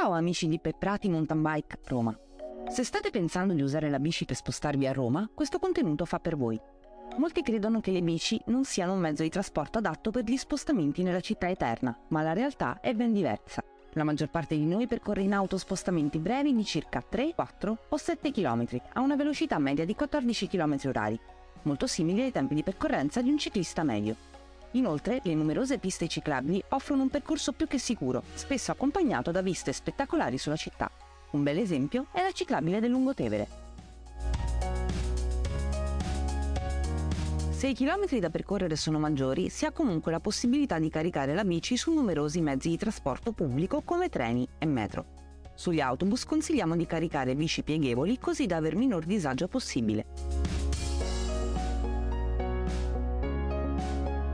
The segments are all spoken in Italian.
Ciao amici di Pepprati Mountain Bike Roma. Se state pensando di usare la bici per spostarvi a Roma, questo contenuto fa per voi. Molti credono che le bici non siano un mezzo di trasporto adatto per gli spostamenti nella città eterna, ma la realtà è ben diversa. La maggior parte di noi percorre in auto spostamenti brevi di circa 3, 4 o 7 km a una velocità media di 14 km h molto simili ai tempi di percorrenza di un ciclista medio. Inoltre, le numerose piste ciclabili offrono un percorso più che sicuro, spesso accompagnato da viste spettacolari sulla città. Un bel esempio è la ciclabile del Lungotevere. Se i chilometri da percorrere sono maggiori, si ha comunque la possibilità di caricare la bici su numerosi mezzi di trasporto pubblico come treni e metro. Sugli autobus consigliamo di caricare bici pieghevoli così da aver minor disagio possibile.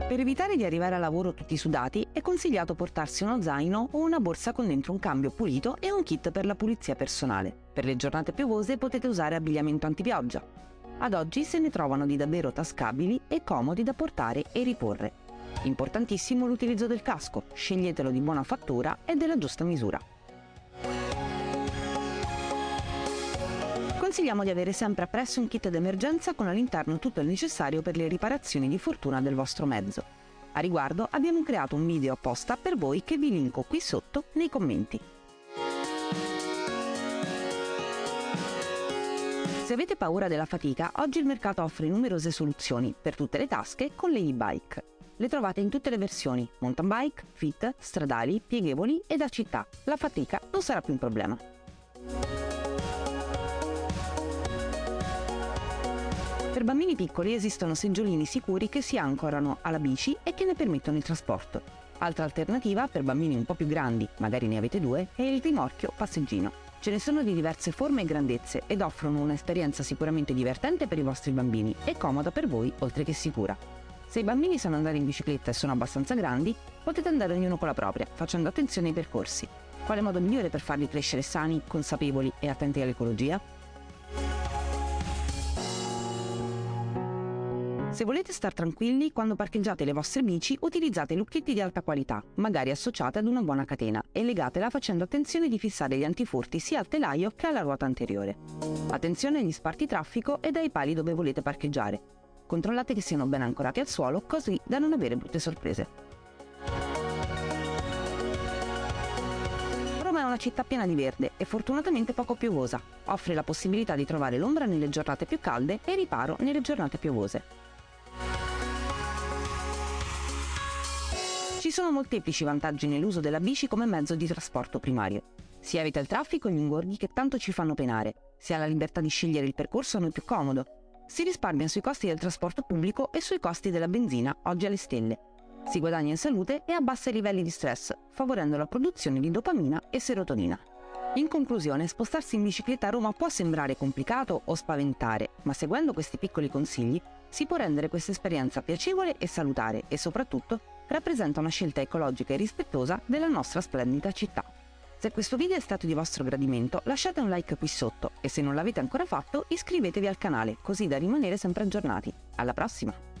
Per evitare di arrivare a lavoro tutti sudati è consigliato portarsi uno zaino o una borsa con dentro un cambio pulito e un kit per la pulizia personale. Per le giornate piovose potete usare abbigliamento antipioggia. Ad oggi se ne trovano di davvero tascabili e comodi da portare e riporre. Importantissimo l'utilizzo del casco, sceglietelo di buona fattura e della giusta misura. Consigliamo di avere sempre appresso un kit d'emergenza con all'interno tutto il necessario per le riparazioni di fortuna del vostro mezzo. A riguardo abbiamo creato un video apposta per voi che vi linko qui sotto nei commenti. Se avete paura della fatica, oggi il mercato offre numerose soluzioni per tutte le tasche con le e-bike. Le trovate in tutte le versioni, mountain bike, fit, stradali, pieghevoli e da città. La fatica non sarà più un problema. Per bambini piccoli esistono seggiolini sicuri che si ancorano alla bici e che ne permettono il trasporto. Altra alternativa per bambini un po' più grandi, magari ne avete due, è il rimorchio passeggino. Ce ne sono di diverse forme e grandezze ed offrono un'esperienza sicuramente divertente per i vostri bambini e comoda per voi oltre che sicura. Se i bambini sanno andare in bicicletta e sono abbastanza grandi, potete andare ognuno con la propria, facendo attenzione ai percorsi. Quale modo migliore per farli crescere sani, consapevoli e attenti all'ecologia? Se volete star tranquilli, quando parcheggiate le vostre bici utilizzate lucchetti di alta qualità, magari associate ad una buona catena, e legatela facendo attenzione di fissare gli antifurti sia al telaio che alla ruota anteriore. Attenzione agli sparti traffico e ai pali dove volete parcheggiare. Controllate che siano ben ancorati al suolo così da non avere brutte sorprese. Roma è una città piena di verde e fortunatamente poco piovosa. Offre la possibilità di trovare l'ombra nelle giornate più calde e riparo nelle giornate piovose. Ci sono molteplici vantaggi nell'uso della bici come mezzo di trasporto primario. Si evita il traffico e gli ingorghi che tanto ci fanno penare, si ha la libertà di scegliere il percorso a noi più comodo, si risparmia sui costi del trasporto pubblico e sui costi della benzina, oggi alle stelle. Si guadagna in salute e abbassa i livelli di stress, favorendo la produzione di dopamina e serotonina. In conclusione, spostarsi in bicicletta a Roma può sembrare complicato o spaventare, ma seguendo questi piccoli consigli si può rendere questa esperienza piacevole e salutare e soprattutto rappresenta una scelta ecologica e rispettosa della nostra splendida città. Se questo video è stato di vostro gradimento lasciate un like qui sotto e se non l'avete ancora fatto iscrivetevi al canale così da rimanere sempre aggiornati. Alla prossima!